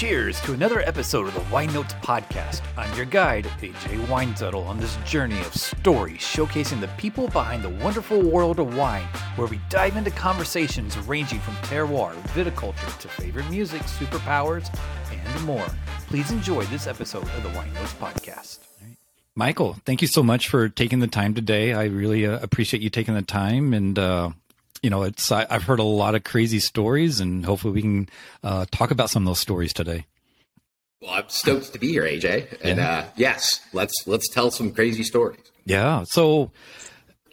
cheers to another episode of the Wine Notes Podcast. I'm your guide, AJ Weinzettel, on this journey of stories showcasing the people behind the wonderful world of wine, where we dive into conversations ranging from terroir, viticulture, to favorite music, superpowers, and more. Please enjoy this episode of the Wine Notes Podcast. Michael, thank you so much for taking the time today. I really uh, appreciate you taking the time and uh, you know, it's I, have heard a lot of crazy stories, and hopefully we can uh, talk about some of those stories today. Well, I'm stoked to be here, AJ. And yeah. uh, yes, let's let's tell some crazy stories. Yeah. So,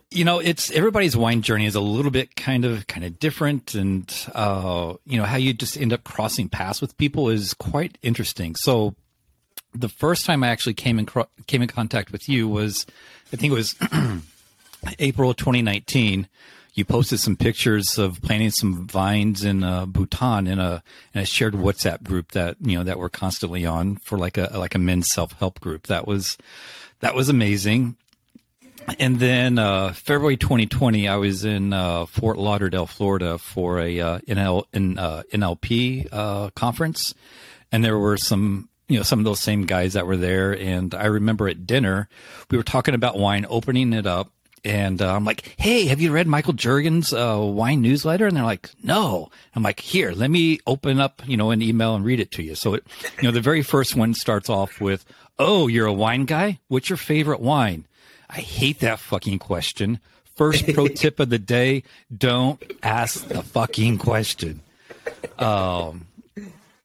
you know, it's everybody's wine journey is a little bit kind of kind of different, and uh, you know how you just end up crossing paths with people is quite interesting. So, the first time I actually came in came in contact with you was, I think it was April 2019 you posted some pictures of planting some vines in uh, Bhutan in a in a shared WhatsApp group that you know that we're constantly on for like a like a men's self help group. That was that was amazing. And then uh, February 2020, I was in uh, Fort Lauderdale, Florida, for a uh, NL, in, uh, NLP uh, conference, and there were some you know some of those same guys that were there. And I remember at dinner, we were talking about wine, opening it up, and uh, I'm like, "Hey, have you read Michael Juergens' uh, wine newsletter?" And they're like, "No." I'm like, "Here, let me open up, you know, an email and read it to you." So, it, you know, the very first one starts off with, "Oh, you're a wine guy. What's your favorite wine?" I hate that fucking question. First pro tip of the day: don't ask the fucking question. Um,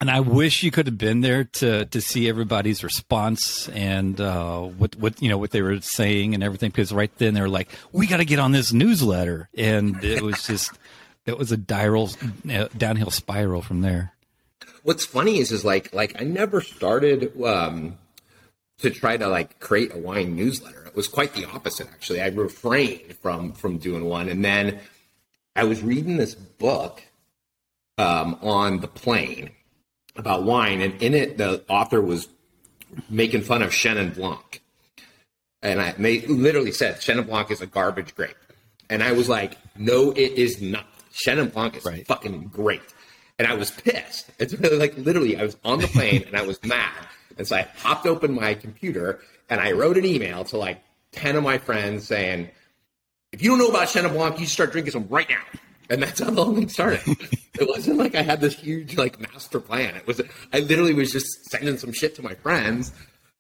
and I wish you could have been there to to see everybody's response and uh, what what you know what they were saying and everything. Because right then they were like, "We got to get on this newsletter," and it was just it was a diral, uh, downhill spiral from there. What's funny is is like like I never started um, to try to like create a wine newsletter. It was quite the opposite actually. I refrained from from doing one, and then I was reading this book um, on the plane about wine, and in it, the author was making fun of Chenin Blanc, and I they literally said Chenin Blanc is a garbage grape, and I was like, no, it is not. Chenin Blanc is right. fucking great, and I was pissed. It's really like literally, I was on the plane and I was mad, and so I popped open my computer and I wrote an email to like ten of my friends saying, if you don't know about Chenin Blanc, you start drinking some right now and that's how the whole thing started. it wasn't like I had this huge like master plan. It was I literally was just sending some shit to my friends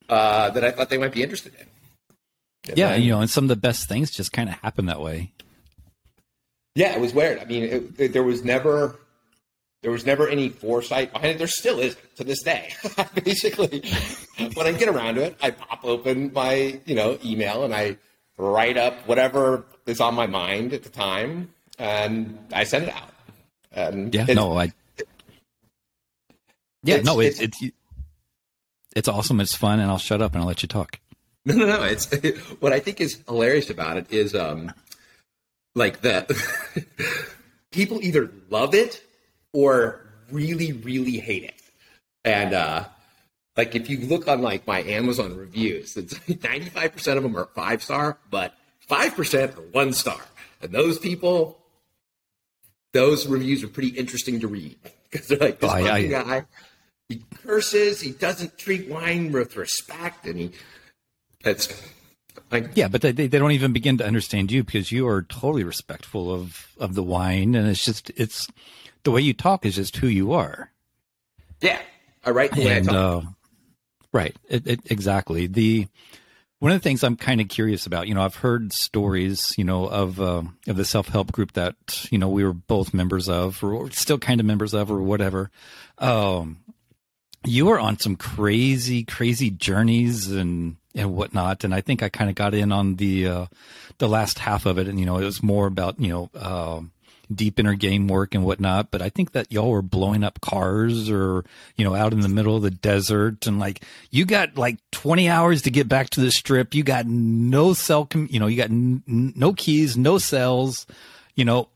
uh, that I thought they might be interested in. And yeah, then, you know, and some of the best things just kind of happen that way. Yeah, it was weird. I mean, it, it, there was never there was never any foresight behind it. There still is to this day. Basically, when I get around to it, I pop open my you know email and I write up whatever is on my mind at the time and I sent it out. And yeah, no, I. Yeah, it's, no, it's, it's it's it's awesome. It's fun, and I'll shut up and I'll let you talk. No, no, no. It's it, what I think is hilarious about it is um, like the people either love it or really, really hate it, and uh, like if you look on like my Amazon reviews, it's ninety five percent of them are five star, but five percent are one star, and those people those reviews are pretty interesting to read because they're like this oh, guy. He curses. He doesn't treat wine with respect, and he. It's like yeah, but they, they don't even begin to understand you because you are totally respectful of of the wine, and it's just it's the way you talk is just who you are. Yeah, I write the way and, I talk. Uh, right, it, it, exactly. The one of the things I'm kind of curious about, you know, I've heard stories, you know, of uh, of the self help group that you know we were both members of, or still kind of members of, or whatever. Um, you were on some crazy, crazy journeys and and whatnot, and I think I kind of got in on the uh, the last half of it, and you know, it was more about you know. Uh, deep in inner game work and whatnot. But I think that y'all were blowing up cars or, you know, out in the middle of the desert and like you got like 20 hours to get back to the strip. You got no cell, com- you know, you got n- no keys, no cells, you know,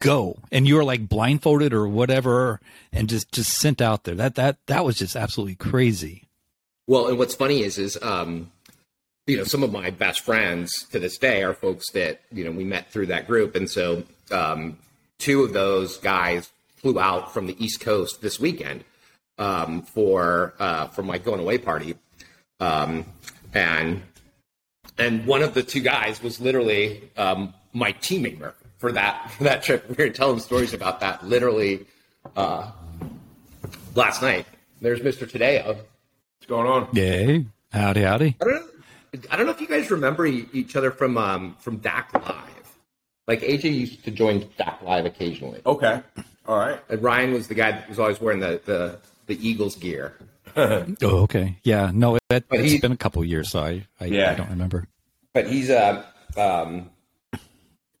go. And you were like blindfolded or whatever and just, just sent out there. That, that, that was just absolutely crazy. Well, and what's funny is, is, um, you know, some of my best friends to this day are folks that, you know, we met through that group. And so, um, two of those guys flew out from the East Coast this weekend um, for uh, for my going away party, um, and and one of the two guys was literally um, my teammate for that for that trip. We were telling stories about that literally uh, last night. There's Mr. Tadeo. What's going on? Yay. Howdy, howdy. I don't know. I don't know if you guys remember each other from um, from DAC Live. Like AJ used to join DAC Live occasionally. Okay. All right. And Ryan was the guy that was always wearing the the, the Eagles gear. oh, okay. Yeah. No, that, it's he, been a couple years, so I I, yeah. I don't remember. But he's uh, um,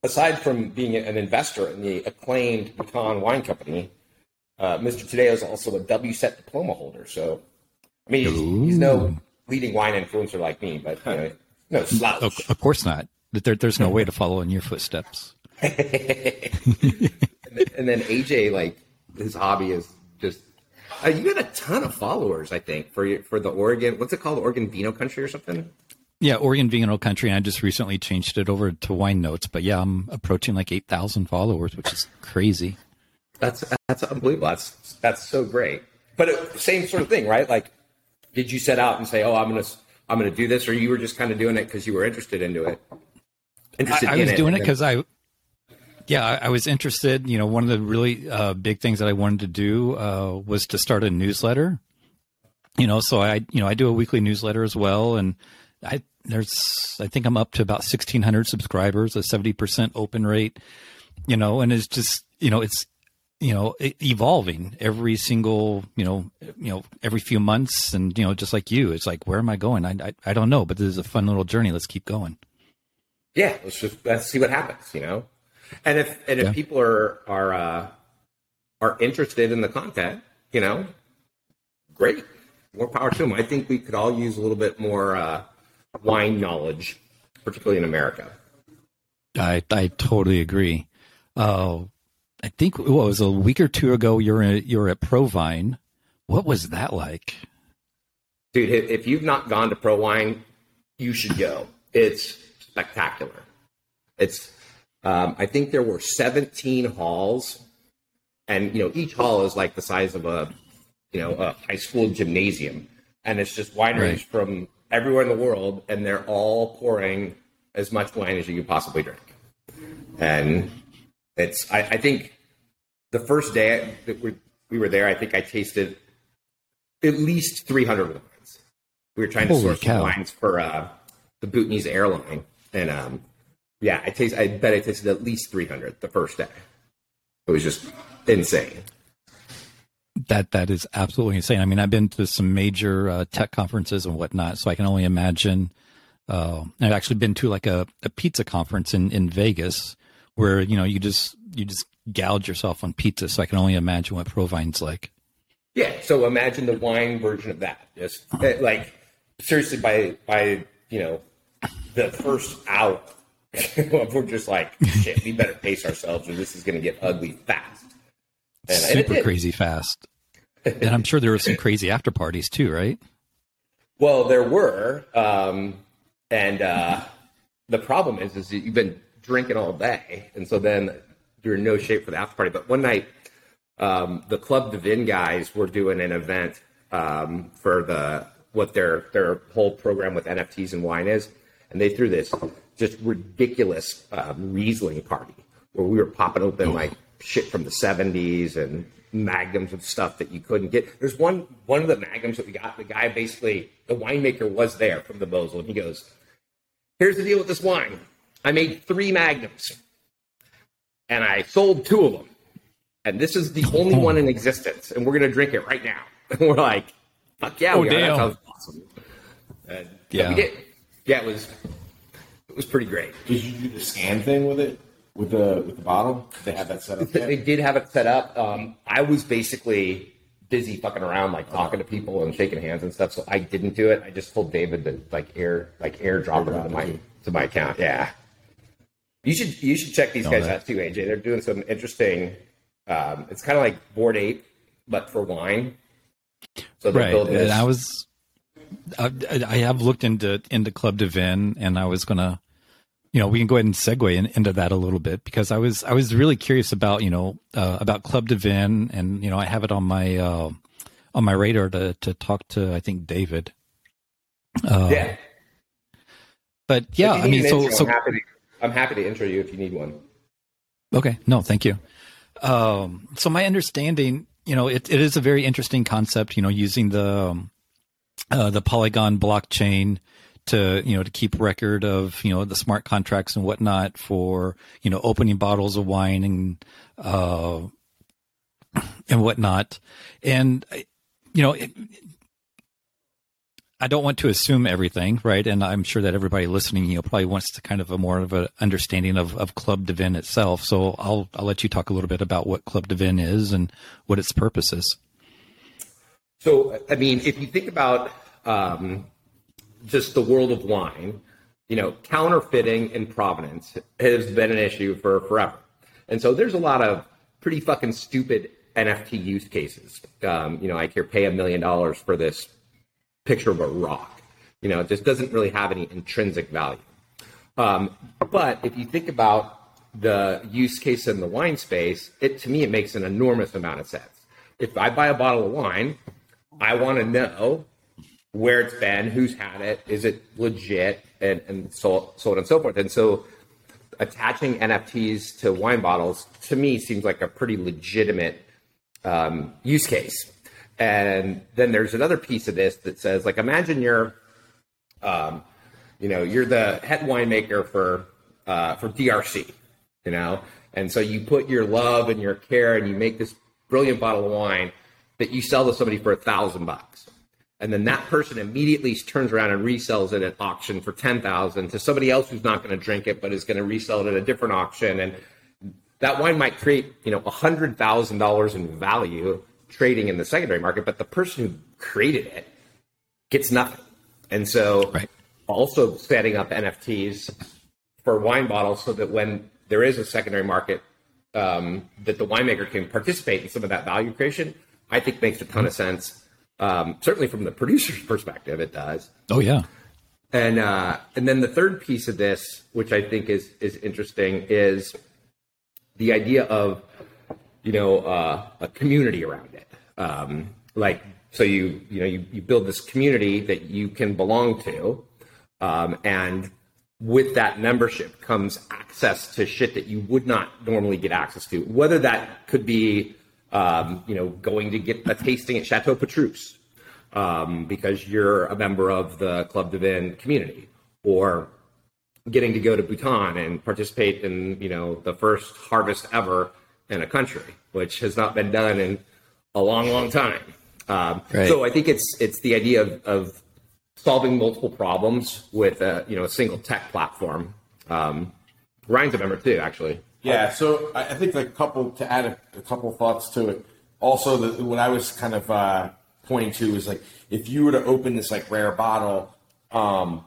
aside from being an investor in the acclaimed Macon Wine Company, uh, Mr. Tadeo is also a WSET diploma holder. So, I mean, he's, he's no leading wine influencer like me, but you know, no slouch. Of, of course not. There, there's no way to follow in your footsteps. and then AJ, like his hobby is just. Uh, you got a ton of followers, I think, for for the Oregon. What's it called? Oregon Vino Country or something? Yeah, Oregon Vino Country, and I just recently changed it over to Wine Notes. But yeah, I'm approaching like eight thousand followers, which is crazy. That's that's unbelievable. That's that's so great. But it, same sort of thing, right? Like, did you set out and say, "Oh, I'm gonna I'm gonna do this," or you were just kind of doing it because you were interested into it? Interested I, I was doing it because I, yeah, I, I, was interested. You know, one of the really uh, big things that I wanted to do uh, was to start a newsletter. You know, so I you know I do a weekly newsletter as well, and I there's I think I'm up to about 1600 subscribers, a 70% open rate, you know, and it's just, you know, it's you know, evolving every single, you know, you know, every few months and you know, just like you, it's like where am I going? I I, I don't know, but this is a fun little journey. Let's keep going. Yeah, let's just let's see what happens, you know. And if and if yeah. people are are uh are interested in the content, you know, great. More power to them. I think we could all use a little bit more uh wine knowledge, particularly in America. I I totally agree. Uh, I think what was a week or two ago. You're in, you're at ProWein. What was that like, dude? If you've not gone to ProWein, you should go. It's spectacular. It's um, I think there were 17 halls, and you know each hall is like the size of a you know a high school gymnasium, and it's just wineries right. from everywhere in the world, and they're all pouring as much wine as you could possibly drink. And it's, I, I think the first day that we, we were there, I think I tasted at least 300 wines. We were trying to Holy source wines for uh, the Bhutanese airline. And um, yeah, I taste. I bet I tasted at least 300 the first day. It was just insane that that is absolutely insane. I mean, I've been to some major uh, tech conferences and whatnot, so I can only imagine. Uh, I've actually been to like a, a pizza conference in, in Vegas where you know you just you just gouge yourself on pizza. So I can only imagine what ProWein's like. Yeah. So imagine the wine version of that. Just uh, like seriously, by by you know the first hour, we're just like shit. We better pace ourselves, or this is going to get ugly fast. And Super crazy fast. and I'm sure there were some crazy after parties too, right? Well, there were, um, and uh, the problem is, is you've been drinking all day, and so then you're in no shape for the after party. But one night, um, the Club Dvin guys were doing an event um, for the what their their whole program with NFTs and wine is, and they threw this just ridiculous um, Riesling party where we were popping open like shit from the 70s and magnums of stuff that you couldn't get. There's one one of the magnums that we got. The guy basically, the winemaker was there from the Mosel, and he goes, "Here's the deal with this wine. I made three magnums, and I sold two of them, and this is the only one in existence, and we're gonna drink it right now." And we're like, "Fuck yeah, oh, we are. That sounds awesome." And yeah, we did. Yeah, it was it was pretty great. Did you do the scan thing with it? with the with the bottle? did They have that set up. Yet? They did have it set up. Um, I was basically busy fucking around, like talking to people and shaking hands and stuff. So I didn't do it. I just told David to like air like airdrop it to my to my account. Yeah. You should you should check these guys that. out too, AJ. They're doing some interesting. Um, it's kind of like Bored Ape, but for wine. So right, and I was. I, I have looked into into Club Dvin, and I was gonna you know, we can go ahead and segue in, into that a little bit because I was I was really curious about you know uh, about Club Dvin and you know I have it on my uh, on my radar to to talk to. I think David. Uh, yeah. But yeah, I mean, so intro, so I'm happy, to, I'm happy to intro you if you need one. Okay, no, thank you. Um, so my understanding, you know, it, it is a very interesting concept. You know, using the um, uh, the Polygon blockchain to you know to keep record of you know the smart contracts and whatnot for you know opening bottles of wine and uh, and whatnot, and you know. It, I don't want to assume everything, right? And I'm sure that everybody listening, you know, probably wants to kind of a more of an understanding of, of Club Dvin itself. So I'll I'll let you talk a little bit about what Club Dvin is and what its purpose is. So, I mean, if you think about um, just the world of wine, you know, counterfeiting and provenance has been an issue for forever. And so there's a lot of pretty fucking stupid NFT use cases. Um, you know, I care pay a million dollars for this picture of a rock. You know, it just doesn't really have any intrinsic value. Um, but if you think about the use case in the wine space, it to me it makes an enormous amount of sense. If I buy a bottle of wine, I want to know where it's been, who's had it, is it legit, and, and so, so on and so forth. And so attaching NFTs to wine bottles to me seems like a pretty legitimate um, use case. And then there's another piece of this that says, like, imagine you're, um, you know, you're the head winemaker for uh, for DRC, you know, and so you put your love and your care and you make this brilliant bottle of wine that you sell to somebody for a thousand bucks. And then that person immediately turns around and resells it at auction for 10,000 to somebody else who's not going to drink it but is going to resell it at a different auction. And that wine might create you know $100,000 in value trading in the secondary market but the person who created it gets nothing. And so right. also setting up NFTs for wine bottles so that when there is a secondary market um, that the winemaker can participate in some of that value creation I think makes a ton of sense um, certainly from the producer's perspective, it does. Oh yeah. And uh, and then the third piece of this, which I think is is interesting, is the idea of you know uh, a community around it. Um, like so, you you know you, you build this community that you can belong to, um, and with that membership comes access to shit that you would not normally get access to. Whether that could be um, you know, going to get a tasting at Chateau Petrus um, because you're a member of the Club Dvin community, or getting to go to Bhutan and participate in, you know, the first harvest ever in a country, which has not been done in a long, long time. Um, right. So I think it's it's the idea of, of solving multiple problems with a you know a single tech platform. Um, Ryan's a member too, actually. Yeah, so I think a couple to add a, a couple thoughts to it. Also, the, what I was kind of uh, pointing to is like if you were to open this like rare bottle, um,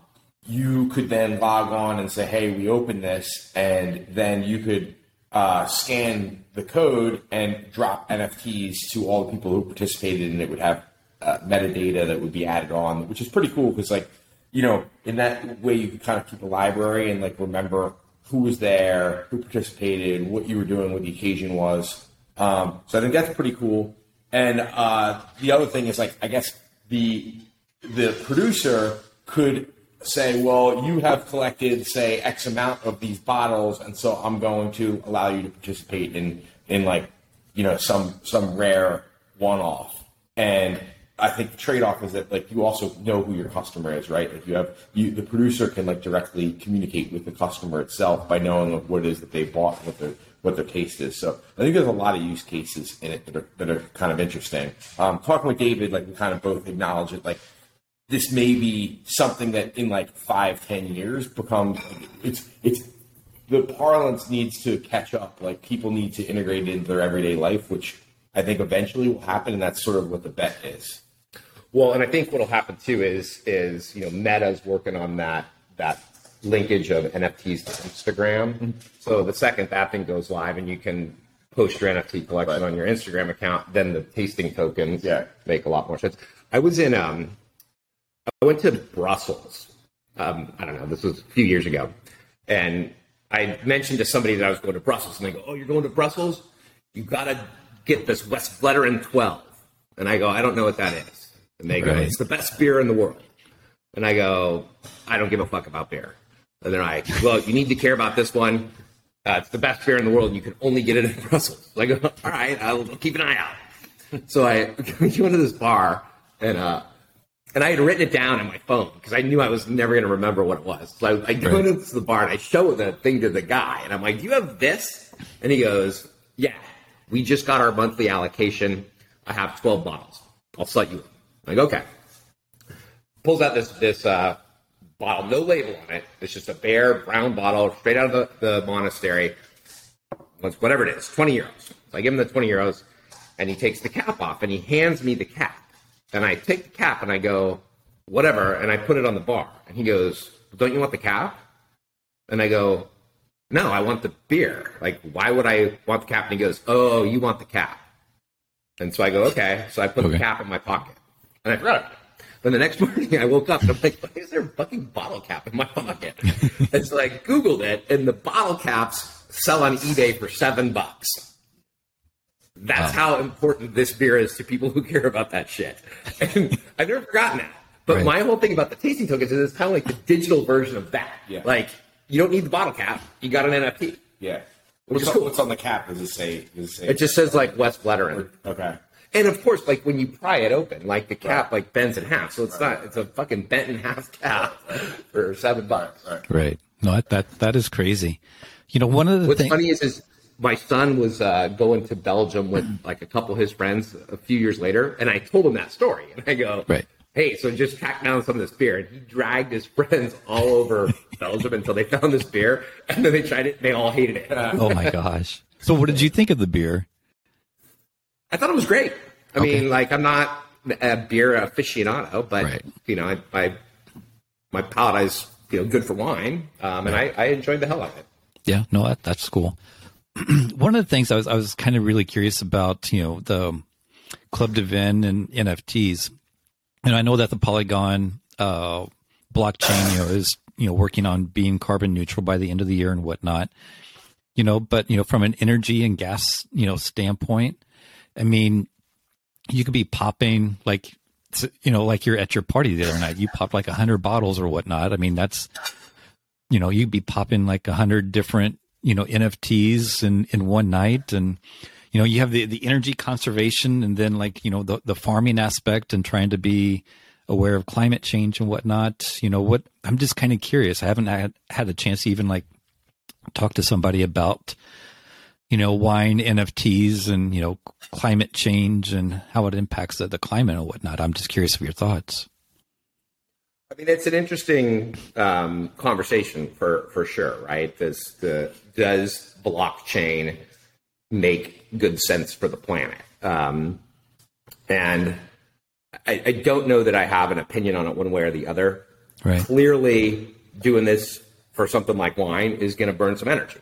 you could then log on and say, "Hey, we opened this," and then you could uh, scan the code and drop NFTs to all the people who participated, and it would have uh, metadata that would be added on, which is pretty cool because like you know in that way you could kind of keep a library and like remember who was there, who participated, what you were doing, what the occasion was. Um, so I think that's pretty cool. And uh, the other thing is like I guess the the producer could say, well, you have collected say X amount of these bottles, and so I'm going to allow you to participate in in like you know some some rare one off. And I think the trade off is that like you also know who your customer is, right? Like you have you the producer can like directly communicate with the customer itself by knowing what it is that they bought, what their what their taste is. So I think there's a lot of use cases in it that are that are kind of interesting. Um, talking with David, like we kind of both acknowledge it, like this may be something that in like five, ten years becomes it's it's the parlance needs to catch up. Like people need to integrate it into their everyday life, which I think eventually will happen, and that's sort of what the bet is. Well, and I think what'll happen too is is you know Meta's working on that that linkage of NFTs to Instagram. Mm-hmm. So the second that thing goes live and you can post your NFT collection right. on your Instagram account, then the tasting tokens yeah. make a lot more sense. I was in um I went to Brussels. Um, I don't know, this was a few years ago. And I mentioned to somebody that I was going to Brussels and they go, Oh, you're going to Brussels? You gotta get this West Westvleteren 12 And I go, I don't know what that is. And they go, it's the best beer in the world. And I go, I don't give a fuck about beer. And they're like, well, you need to care about this one. Uh, it's the best beer in the world. And you can only get it in Brussels. I go, all right, I'll keep an eye out. So I go into this bar and, uh, and I had written it down on my phone because I knew I was never going to remember what it was. So I, I go Right. into the bar and I show the thing to the guy, and I'm like, "Do you have this?" And he goes, "Yeah, we just got our monthly allocation. I have 12 bottles. I'll set you up." Like, okay. Pulls out this this uh, bottle, no label on it. It's just a bare brown bottle, straight out of the, the monastery. Whatever it is, 20 euros. So I give him the 20 euros, and he takes the cap off, and he hands me the cap. And I take the cap and I go, whatever, and I put it on the bar. And he goes, Don't you want the cap? And I go, No, I want the beer. Like, why would I want the cap? And he goes, Oh, you want the cap. And so I go, Okay. So I put Okay. the cap in my pocket. And I forgot it. Then the next morning I woke up and I'm like, why is there a fucking bottle cap in my pocket? and so I Googled it, and the bottle caps sell on eBay for seven bucks. That's how important this beer is to people who care about that shit. And I've never forgotten that. But Right. my whole thing about the tasting tokens is it's kind of like the digital version of that. Yeah. Like, you don't need the bottle cap, you got an NFT. Yeah. What's is on, what's on the cap? Does it say? Does it say? It just says like Westvleteren. okay. And of course, like when you pry it open, like the cap like bends in half. So it's not it's a fucking bent in half cap for seven bucks. Right. No, that that, that is crazy. You know, one of the things. What's things. funny is, is my son was uh, going to Belgium with like a couple of his friends a few years later, and I told him that story, and I go, Right. Hey, so just track down some of this beer, and he dragged his friends all over Belgium until they found this beer, and then they tried it, and they all hated it. Oh my gosh. So, what did you think of the beer? I thought it was great. I Okay. mean, like I'm not a beer aficionado, but Right. you know, I, I my palate is you know good for wine, um, and I, I enjoyed the hell out of it. Yeah, no, that, that's cool. One of the things I was I was kind of really curious about, you know, the Club Dvin and NFTs, and I know that the Polygon uh, blockchain, you know, is you know working on being carbon neutral by the end of the year and whatnot. You know, but you know, from an energy and gas, you know, standpoint, I mean, you could be popping like, you know, like you're at your party the other night. You popped like a hundred bottles or whatnot. I mean, that's you know, you'd be popping like a hundred different, you know, NFTs in, in one night. And, you know, you have the, the energy conservation and then like, you know, the, the farming aspect and trying to be aware of climate change and whatnot. You know, what I'm just kind of curious. I haven't had, had a chance to even like talk to somebody about, you know, wine NFTs and, you know, climate change and how it impacts the, the climate and whatnot. I'm just curious of your thoughts. I mean, it's an interesting um, conversation for for sure, right? Does the does blockchain make good sense for the planet? Um, and I, I don't know that I have an opinion on it one way or the other. Right. Clearly, doing this for something like wine is going to burn some energy,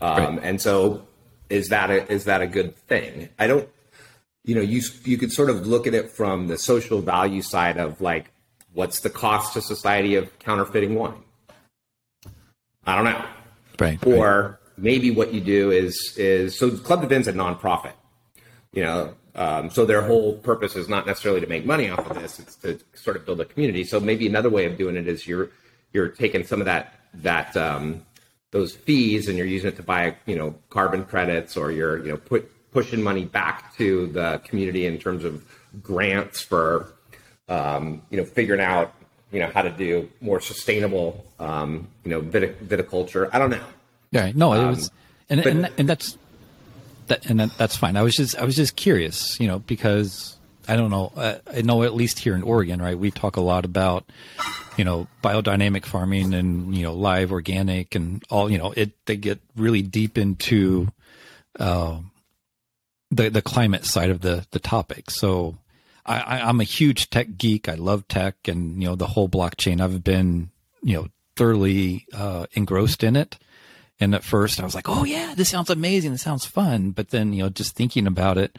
um, Right. and so is that a, is that a good thing? I don't you know, you you could sort of look at it from the social value side of like, what's the cost to society of counterfeiting wine? I don't know. Right. right. Or maybe what you do is is so Club Dvin's a nonprofit, you know, um, so their whole purpose is not necessarily to make money off of this; it's to sort of build a community. So maybe another way of doing it is you're you're taking some of that that um, those fees and you're using it to buy you know carbon credits, or you're you know put pushing money back to the community in terms of grants for um, you know figuring out you know how to do more sustainable um, you know viti- viticulture. I don't know. Yeah, no, it was, and Um, but- and and that's that, and that, that's fine. I was just I was just curious, you know, because I don't know. Uh, I know at least here in Oregon, right? We talk a lot about, you know, biodynamic farming and you know live organic and all. You know, it they get really deep into, uh, the the climate side of the the topic. So. I, I, I'm a huge tech geek. I love tech and you know the whole blockchain. I've been you know thoroughly uh, engrossed in it. And at first I was like, oh yeah, this sounds amazing. This sounds fun. But then, you know, just thinking about it,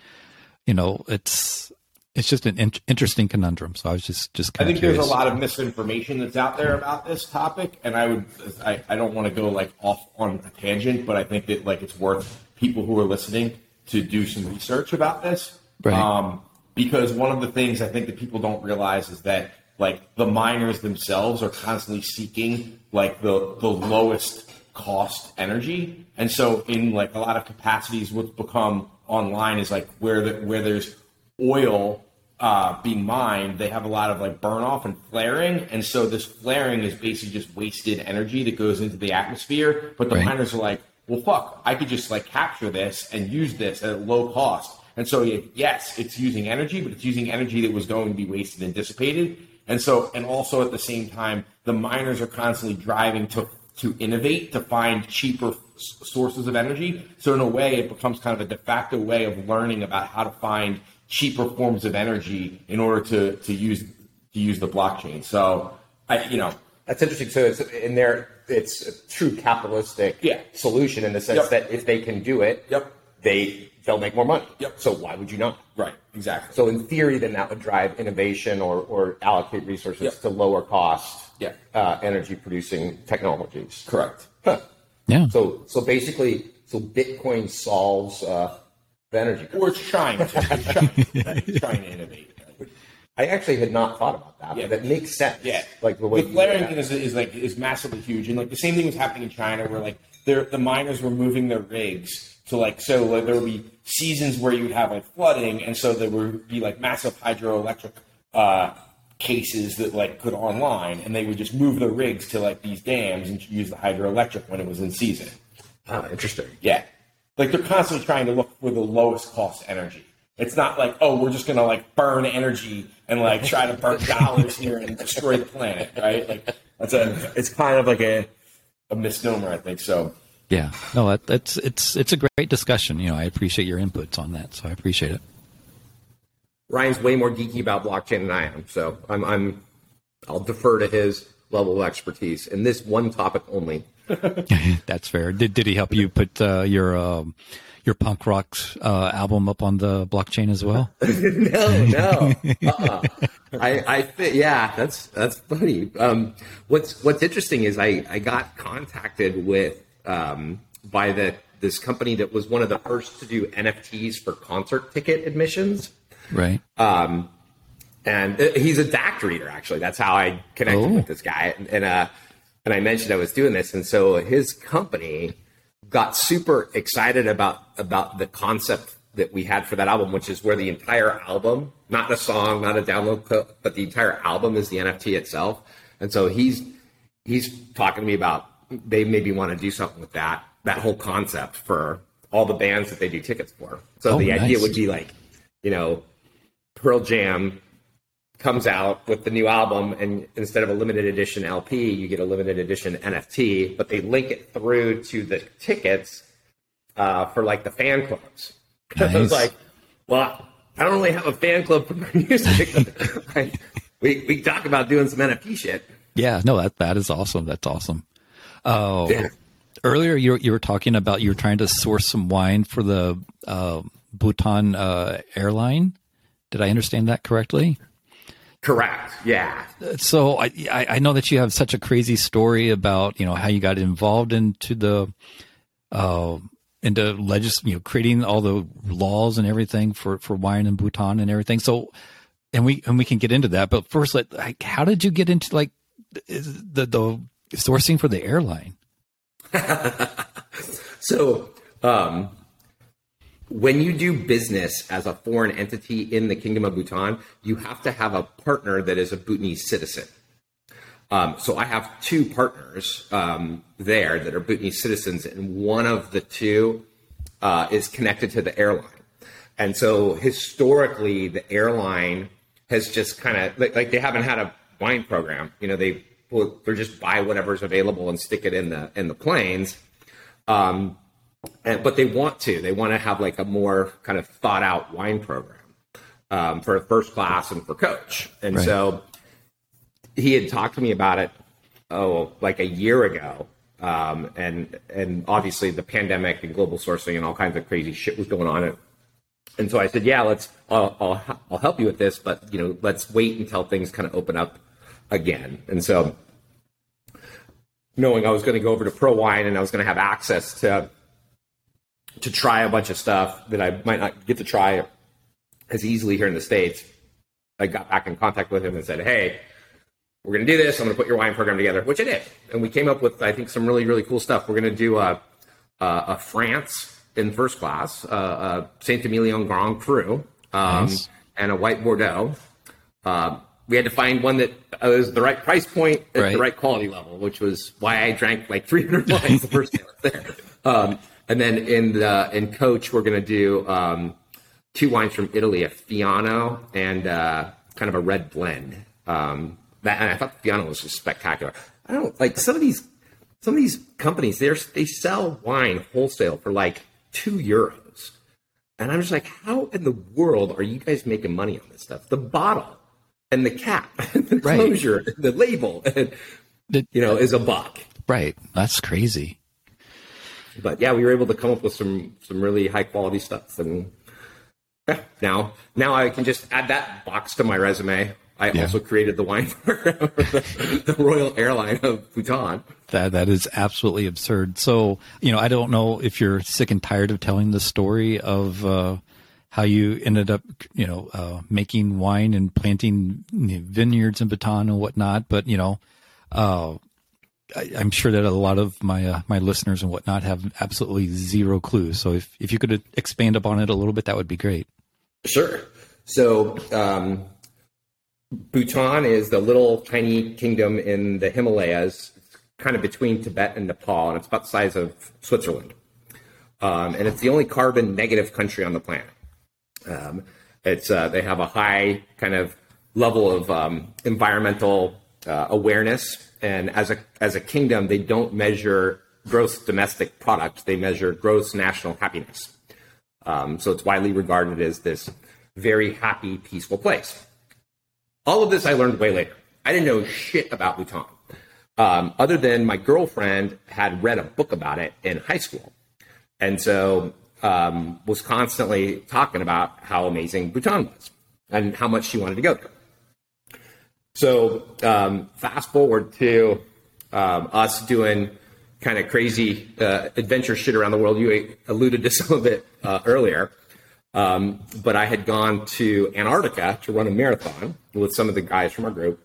you know, it's, it's just an in- interesting conundrum. So I was just, just I kind of think curious. there's a lot of misinformation that's out there about this topic, and I would, I, I don't want to go like off on a tangent, but I think that like it's worth people who are listening to do some research about this. Right. Um, because one of the things I think that people don't realize is that like the miners themselves are constantly seeking like the the lowest cost energy, and so in like a lot of capacities, what's become online is like where the, where there's oil uh, being mined, they have a lot of like burn off and flaring, and so this flaring is basically just wasted energy that goes into the atmosphere. But the Right. miners are like, well, fuck, I could just like capture this and use this at low cost. And so, yes, it's using energy, but it's using energy that was going to be wasted and dissipated. And so, and also at the same time, the miners are constantly driving to to innovate to find cheaper s- sources of energy. So in a way, it becomes kind of a de facto way of learning about how to find cheaper forms of energy in order to to use to use the blockchain. So, I you know, That's interesting. So it's in there, it's a true capitalistic Yeah. solution in the sense Yep. that if they can do it, Yep. they they'll make more money. Yep. So why would you not? right, exactly. So in theory, then that would drive innovation or, or allocate resources Yep. to lower cost Yeah. uh, energy producing technologies. correct. Huh. Yeah. So so basically, so Bitcoin solves uh, the energy. Or it's trying to, it's trying, it's trying to innovate. I actually had not thought about that. Yeah. but that makes sense. Yeah, like the way the flaring do thing that. is, is like is massively huge, and like the same thing was happening in China, where like the miners were moving their rigs to like so like, there would be seasons where you would have like flooding, and so there would be like massive hydroelectric uh, cases that like could online, and they would just move their rigs to like these dams and use the hydroelectric when it was in season. Oh, interesting. Yeah. Like they're constantly trying to look for the lowest cost energy. It's not like, oh, we're just gonna like burn energy and like try to burn dollars here and destroy the planet, right? Like that's a it's kind of like a a misnomer, I think. So Yeah. No, that, that's it's it's a great discussion. You know, I appreciate your inputs on that, so I appreciate it. Ryan's way more geeky about blockchain than I am, so I'm, I'm I'll defer to his level of expertise in this one topic only. That's fair. Did did he help you put uh, your um, your punk rock uh, album up on the blockchain as well? no, no. Uh-uh. I, I thi- yeah, that's that's funny. Um, what's what's interesting is I, I got contacted with um, by the this company that was one of the first to do NFTs for concert ticket admissions. Right. and uh, he's a DAC reader. Actually, that's how I connected Oh. with this guy. And, and uh, and I mentioned I was doing this, and so his company got super excited about about the concept that we had for that album, which is where the entire album, not a song, not a download clip, but the entire album is the NFT itself. And so he's he's talking to me about they maybe want to do something with that that whole concept for all the bands that they do tickets for. So Oh, the idea would be like, you know, Pearl Jam comes out with the new album, and instead of a limited edition LP, you get a limited edition NFT, but they link it through to the tickets uh, for like the fan clubs. I was like, well, I don't really have a fan club for my music. Like, we we talk about doing some NFT shit. Yeah. No, that that is awesome. That's awesome. Oh, Yeah. earlier you were, you were talking about you were trying to source some wine for the uh, Bhutan uh, airline. Did I understand that correctly? Correct. Yeah. so I, I know that you have such a crazy story about you know how you got involved into the uh into legis you know creating all the laws and everything for for wine in Bhutan and everything. So and we and we can get into that, but first, let like how did you get into like the the sourcing for the airline? So, um, when you do business as a foreign entity in the Kingdom of Bhutan, you have to have a partner that is a Bhutanese citizen. Um, so I have two partners um, there that are Bhutanese citizens, and one of the two uh, is connected to the airline. And so historically, the airline has just kind of like, like they haven't had a wine program. You know, they they just buy whatever's available and stick it in the in the planes. Um, and, but they want to. They want to have like a more kind of thought out wine program um, for first class and for coach. And Right. so he had talked to me about it oh like a year ago um, and and obviously the pandemic and global sourcing and all kinds of crazy shit was going on and so I said yeah let's I'll, I'll, I'll help you with this but you know let's wait until things kind of open up again and so knowing I was going to go over to ProWein and I was going to have access to to try a bunch of stuff that I might not get to try as easily here in the states. I got back in contact with him and said, "Hey, we're going to do this. I'm going to put your wine program together," which I did, and we came up with I think some really really cool stuff. We're going to do a, a, a France in first class, uh, a Saint Emilion Grand Cru, um, nice. and a white Bordeaux. Uh, we had to find one that was the right price point at right. the right quality level, which was why I drank like 300 wines the first day there. Um, and then in the in coach, we're going to do um, two wines from Italy, a Fiano and uh, kind of a red blend. Um, that, and I thought the Fiano was just spectacular. I don't like some of these some of these companies. They they sell wine wholesale for like two euros, and I'm just like, how in the world are you guys making money on this stuff? The bottle and the cap, the right. closure, the label, and, the, you know, is a buck. Right. That's crazy. But yeah, we were able to come up with some some really high quality stuff, and yeah, now now I can just add that box to my resume. I yeah. also created the wine program the, the, Royal Airline of Bhutan. That that is absolutely absurd. So you know, I don't know if you're sick and tired of telling the story of uh, how you ended up, you know, uh, making wine and planting vineyards in Bhutan and whatnot. But you know, uh, I, am sure that a lot of my uh, my listeners and whatnot have absolutely zero clue. So if if you could expand upon it a little bit, that would be great. Sure. So um, Bhutan is the little tiny kingdom in the Himalayas, kind of between Tibet and Nepal, and it's about the size of Switzerland. Um, and it's the only carbon negative country on the planet. Um, it's uh, they have a high kind of level of um, environmental uh, awareness, and as a as a kingdom, they don't measure gross domestic product; they measure gross national happiness. Um, so it's widely regarded as this very happy, peaceful place. All of this I learned way later. I didn't know shit about Bhutan, um, other than my girlfriend had read a book about it in high school, and so um, was constantly talking about how amazing Bhutan was and how much she wanted to go there. So um, fast forward to um, us doing kind of crazy uh, adventure shit around the world. You alluded to some of it uh, earlier. Um, but I had gone to Antarctica to run a marathon with some of the guys from our group.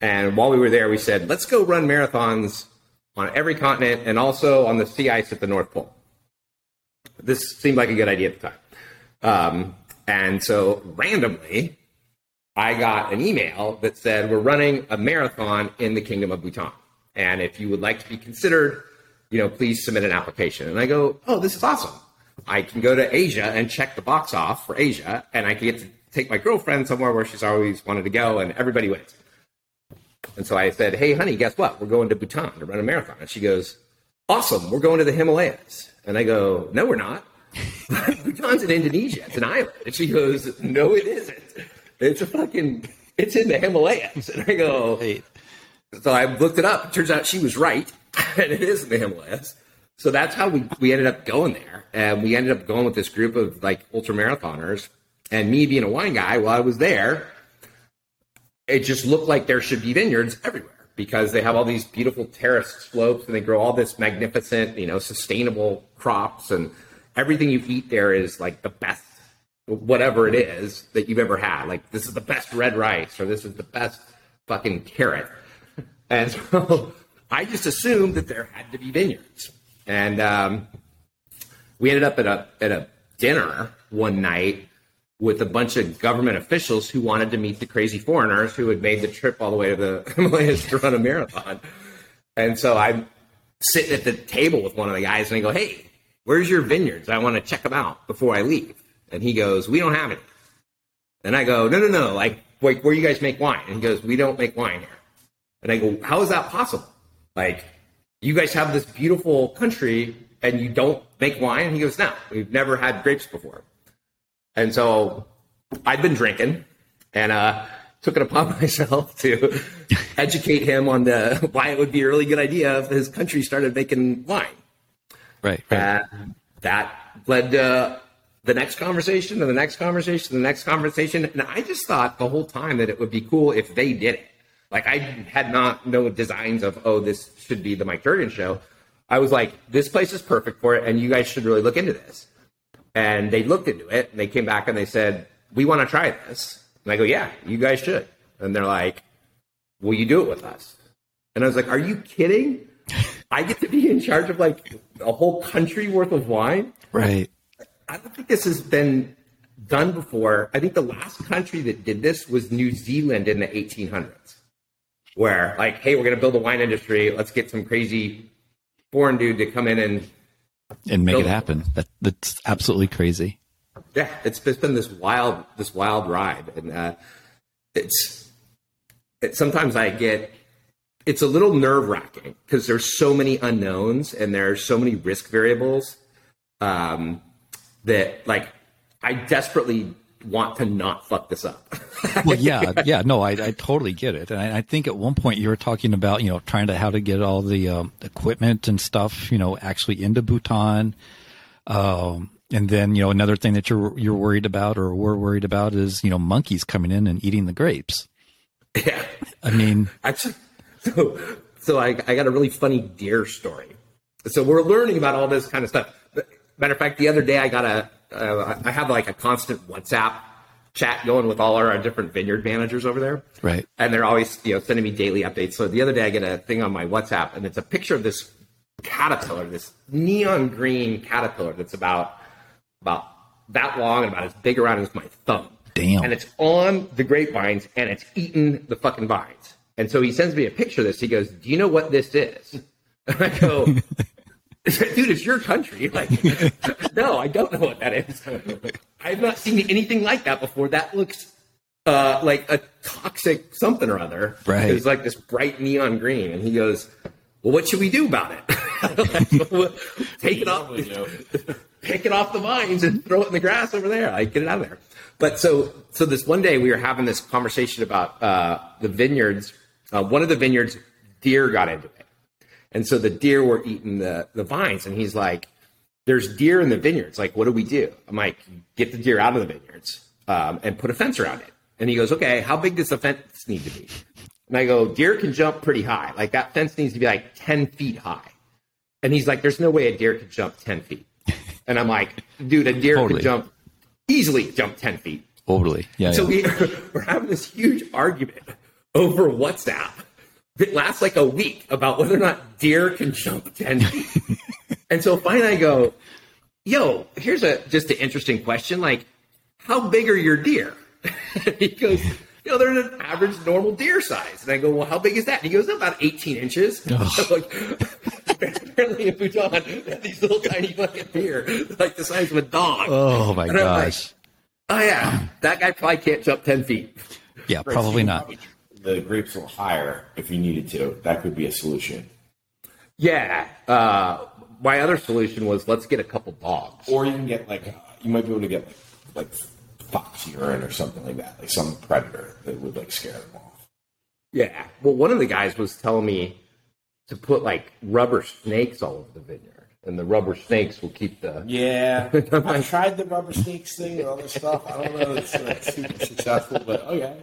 And while we were there, we said, let's go run marathons on every continent and also on the sea ice at the North Pole this seemed like a good idea at the time. Um, and so randomly, I got an email that said, We're running a marathon in the Kingdom of Bhutan. And if you would like to be considered, you know, please submit an application. And I go, Oh, this is awesome. I can go to Asia and check the box off for Asia, and I can get to take my girlfriend somewhere where she's always wanted to go, and everybody wins. And so I said, Hey, honey, guess what? We're going to Bhutan to run a marathon. And she goes, Awesome. We're going to the Himalayas. And I go, no, we're not. Bhutan's in Indonesia. It's an island. And she goes, no, it isn't. It's a fucking, it's in the Himalayas. And I go, hey. so I looked it up. It turns out she was right. And it is in the Himalayas. So that's how we, we ended up going there. And we ended up going with this group of like ultra marathoners. And me being a wine guy, while I was there, it just looked like there should be vineyards everywhere because they have all these beautiful terraced slopes and they grow all this magnificent, you know, sustainable crops and everything you eat there is like the best whatever it is that you've ever had. Like this is the best red rice or this is the best fucking carrot. And so I just assumed that there had to be vineyards. And um, we ended up at a at a dinner one night with a bunch of government officials who wanted to meet the crazy foreigners who had made the trip all the way to the Himalayas to run a marathon. And so I'm sitting at the table with one of the guys and I go, Hey, where's your vineyards? I want to check them out before I leave. And he goes, We don't have any. And I go, No, no, no. Like, like where you guys make wine? And he goes, We don't make wine here. And I go, How is that possible? Like, you guys have this beautiful country and you don't make wine? And he goes, No, we've never had grapes before. And so I'd been drinking and uh, took it upon myself to educate him on the why it would be a really good idea if his country started making wine. Right. right. that led to the next conversation and the next conversation, and the next conversation. And I just thought the whole time that it would be cool if they did it. Like I had not no designs of, oh, this should be the Mike Juergen show. I was like, this place is perfect for it, and you guys should really look into this. And they looked into it and they came back and they said, we want to try this. And I go, yeah, you guys should. And they're like, will you do it with us? And I was like, are you kidding? I get to be in charge of like a whole country worth of wine. Right. I don't think this has been done before. I think the last country that did this was New Zealand in the 1800s, where like, hey, we're going to build a wine industry. Let's get some crazy foreign dude to come in and And make it happen. That that's absolutely crazy. yeah, it's, it's been this wild this wild ride, and uh, it's it, sometimes I get it's a little nerve wracking because there's so many unknowns and there's so many risk variables um, that like I desperately want to not fuck this up. Well, yeah, yeah, no, I, I totally get it, and I, I think at one point you were talking about you know trying to how to get all the um, equipment and stuff you know actually into Bhutan, um, and then you know another thing that you're you're worried about or we're worried about is you know monkeys coming in and eating the grapes. yeah. I mean, Actually, so so I, I got a really funny deer story. So we're learning about all this kind of stuff. Matter of fact, the other day I got a uh, I have like a constant WhatsApp chat going with all our different vineyard managers over there. Right. And they're always you know sending me daily updates. So the other day I get a thing on my WhatsApp and it's a picture of this caterpillar, this neon green caterpillar that's about about that long and about as big around as my thumb. Damn. And it's on the grapevines and it's eating the fucking vines. And so he sends me a picture of this. He goes, Do you know what this is? And I go, Dude, it's your country. Like, no, I don't know what that is. I've not seen anything like that before. That looks uh, like a toxic something or other. Right. It's like this bright neon green. And he goes, Well, what should we do about it? Take it off pick it off the vines and throw it in the grass over there. Like, get it out of there. But so, so this one day we were having this conversation about uh, the vineyards. Uh, one of the vineyards, deer got into it, and so the deer were eating the the vines. And he's like, "There's deer in the vineyards. Like, what do we do?" I'm like, "Get the deer out of the vineyards um, and put a fence around it." And he goes, "Okay, how big does the fence need to be?" And I go, "Deer can jump pretty high. Like that fence needs to be like ten feet high." And he's like, "There's no way a deer could jump ten feet." And I'm like, "Dude, a deer Totally. could jump easily jump ten feet." totally. Yeah. So yeah. we, we're having this huge argument over WhatsApp that lasts like a week about whether or not deer can jump 10 feet. and so finally I go, yo, here's a just an interesting question. Like, how big are your deer? He goes, you know, they're an average normal deer size. And I go, well, how big is that? And he goes, about 18 inches. Like, apparently in Bhutan, these little tiny fucking deer, like the size of a dog. oh my I'm like, gosh. Oh yeah, that guy probably can't jump ten feet. Yeah, probably not. The grapes a little higher if you needed to. That could be a solution. Yeah. Uh, my other solution was let's get a couple dogs. Or you can get like you might be able to get like like fox urine or something like that, like some predator that would like scare them off. Yeah. Well, one of the guys was telling me to put like rubber snakes all over the vineyard, and the rubber snakes will keep the. Yeah, I tried the rubber snakes thing and all this stuff. I don't know if it's like super successful, but okay.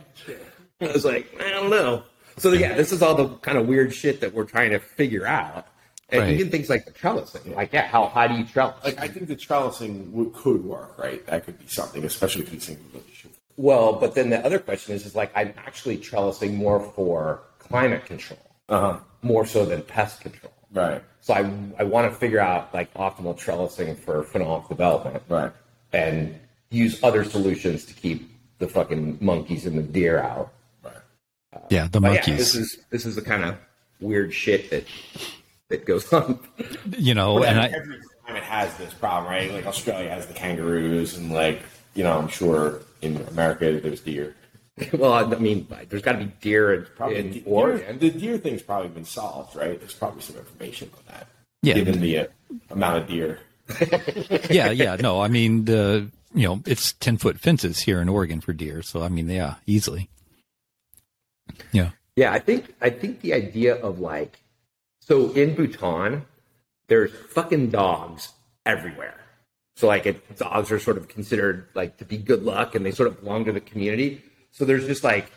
I was like, I don't know. So yeah, this is all the kind of weird shit that we're trying to figure out, and Right. even things like the trellising. Like, yeah, how high do you trellis? Like I think the trellising would, could work, right? That could be something, especially if these things really shoot. well, but then the other question is, is like I'm actually trellising more for climate control, Uh huh. more so than pest control. Right. So I, I want to figure out like optimal trellising for phenolic development Right. and use other solutions to keep the fucking monkeys and the deer out. Right. Yeah, the monkeys. yeah, this is this is the kind of weird shit that that goes on. you know, and I, every it has this problem, right? Like Australia has the kangaroos, and like you know, I'm sure in America there's deer. well, I mean, there's got to be deer in, Probably in de- Oregon. Deer, the deer thing's probably been solved, right? There's probably some information on that. Yeah. Given the uh, amount of deer. yeah, yeah, no, I mean the you know it's ten foot fences here in Oregon for deer, so I mean yeah, easily. Yeah, Yeah, I think I think the idea of like so in Bhutan, there's fucking dogs everywhere. So like it, dogs are sort of considered like to be good luck and they sort of belong to the community. So there's just like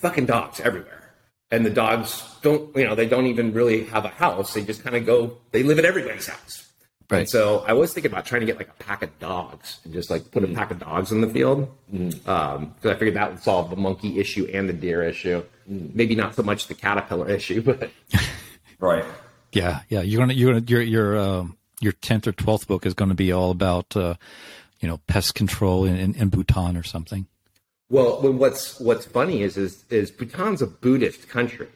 fucking dogs everywhere. And the dogs don't, you know, they don't even really have a house. They just kind of go, they live at everybody's house. Right. And so I was thinking about trying to get like a pack of dogs and just like put a pack of dogs in the field. Because I figured that would solve the monkey issue and the deer issue. Maybe not so much the caterpillar issue, but Right. Yeah, yeah. You're gonna you're gonna your your um, your tenth or twelfth book is going to be all about uh, you know pest control in, in, in Bhutan or something. Well, what's what's funny is is is Bhutan's a Buddhist country,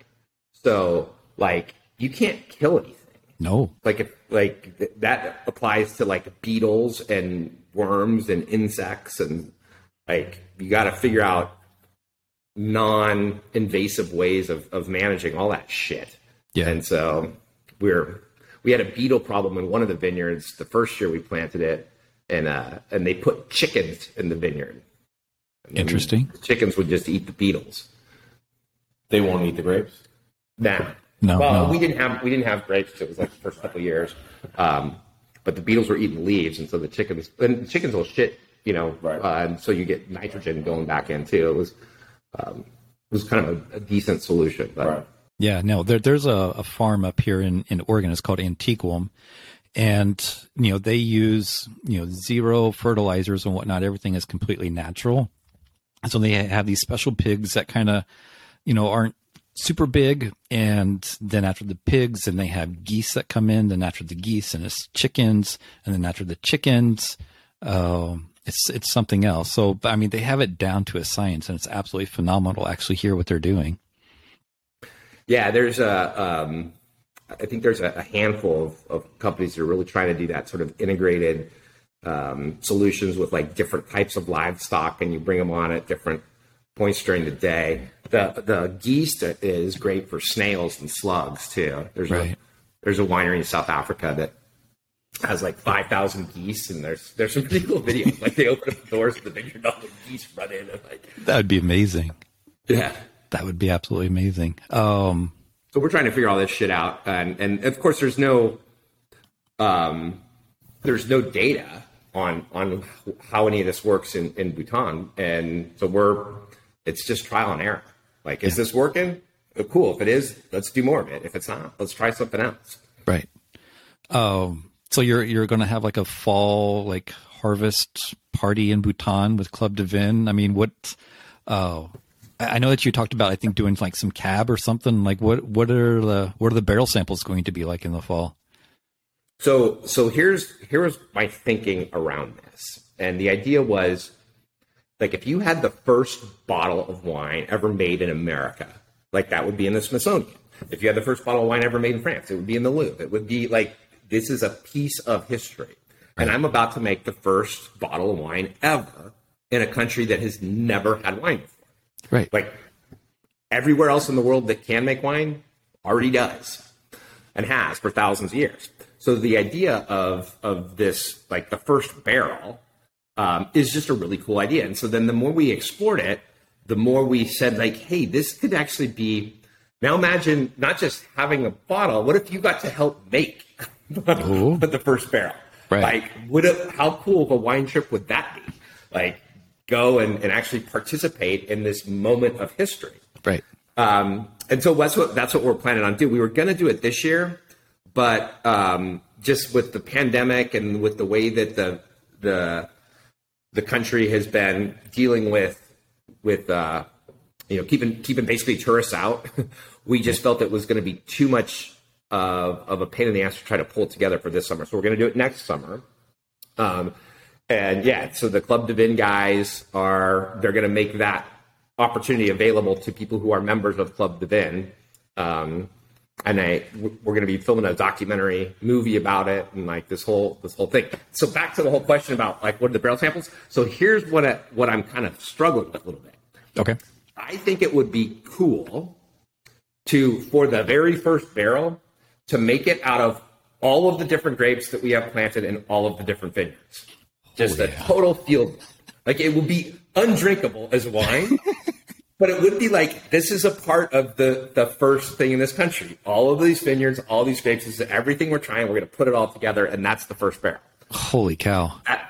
so like you can't kill anything. No, Like if like th- that applies to like beetles and worms and insects and like you got to figure out non-invasive ways of of managing all that shit. Yeah. And so we're we had a beetle problem in one of the vineyards the first year we planted it, and uh and they put chickens in the vineyard. interesting. Chickens would just eat the beetles. They won't eat the grapes. Nah. No, Well, no. we didn't have we didn't have grapes. It was like the first couple of years, um, but the beetles were eating leaves, and so the chickens and the chickens will shit, you know, Right. uh, and so you get nitrogen going back in too. It was um, it was kind of a, a decent solution, but Right. Yeah, no, there, there's a, a farm up here in, in Oregon. It's called Antiquum. And, you know, they use, you know, zero fertilizers and whatnot. Everything is completely natural. And so they have these special pigs that kind of, you know, aren't super big. And then after the pigs, and they have geese that come in. Then after the geese, and it's chickens. And then after the chickens, um, it's it's something else. So, I mean, they have it down to a science, and it's absolutely phenomenal. to Actually, hear what they're doing. Yeah, there's a. Um, I think there's a, a handful of, of companies that are really trying to do that sort of integrated um, solutions with like different types of livestock, and you bring them on at different points during the day. The the geese is great for snails and slugs too. There's a there's a winery in South Africa that has like five thousand geese, and there's there's some pretty cool videos. Like they open up the doors of the vineyard, all the geese run in, and like That would be amazing. yeah. That would be absolutely amazing. Um, So we're trying to figure all this shit out, and and of course there's no, um, there's no data on on how any of this works in in Bhutan, and so we're it's just trial and error. Like, is this working? Uh, Cool. If it is, let's do more of it. If it's not, let's try something else. right. Um, so you're you're going to have like a fall like harvest party in Bhutan with Club Dvin. I mean, what? Uh, I I know that you talked about I think doing like some cab or something. Like what? What are the what are the barrel samples going to be like in the fall? So so here's here's my thinking around this. And the idea was like if you had the first bottle of wine ever made in America, like that would be in the Smithsonian. If you had the first bottle of wine ever made in France, it would be in the Louvre. It would be like this is a piece of history. And I'm about to make the first bottle of wine ever in a country that has never had wine before Right. like everywhere else in the world that can make wine already does and has for thousands of years. So the idea of of this like the first barrel um, is just a really cool idea. And so then the more we explored it, the more we said like, hey, this could actually be. Now imagine not just having a bottle. What if you got to help make but the first barrel? Right. Like, would it, how cool of a wine trip would that be? Like, go and, and actually participate in this moment of history. Right. Um, and so that's what that's what we're planning on doing. We were going to do it this year, but um, just with the pandemic and with the way that the the the country has been dealing with with uh, you know keeping keeping basically tourists out, we just felt it was going to be too much of, of a pain in the ass to try to pull it together for this summer. So we're going to do it next summer. Um, and yeah, so the Club Dvin guys are they're going to make that opportunity available to people who are members of Club Dvin. Um, and I we're going to be filming a documentary movie about it and like this whole this whole thing. So back to the whole question about like what are the barrel samples? So here's what I, what I'm kind of struggling with a little bit. Okay. I think it would be cool to for the very first barrel to make it out of all of the different grapes that we have planted in all of the different vineyards. Just oh, a total field. Like it will be undrinkable as wine, but it would be like this is a part of the the first thing in this country. All of these vineyards, all these grapes, is everything we're trying. We're going to put it all together, and that's the first barrel. Holy cow. That,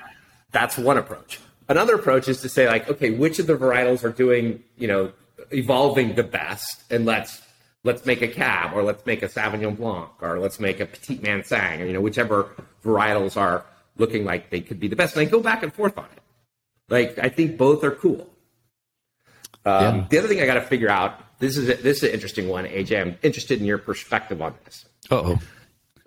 that's one approach. Another approach is to say like, okay, which of the varietals are doing, you know, evolving the best, and let's let's make a cab, or let's make a Sauvignon Blanc, or let's make a Petit Manseng, or you know, whichever varietals are looking like they could be the best. And I go back and forth on it. Like I think both are cool. Um, Yeah. The other thing I got to figure out. This is a, this is an interesting one, AJ. I'm interested in your perspective on this. Uh oh.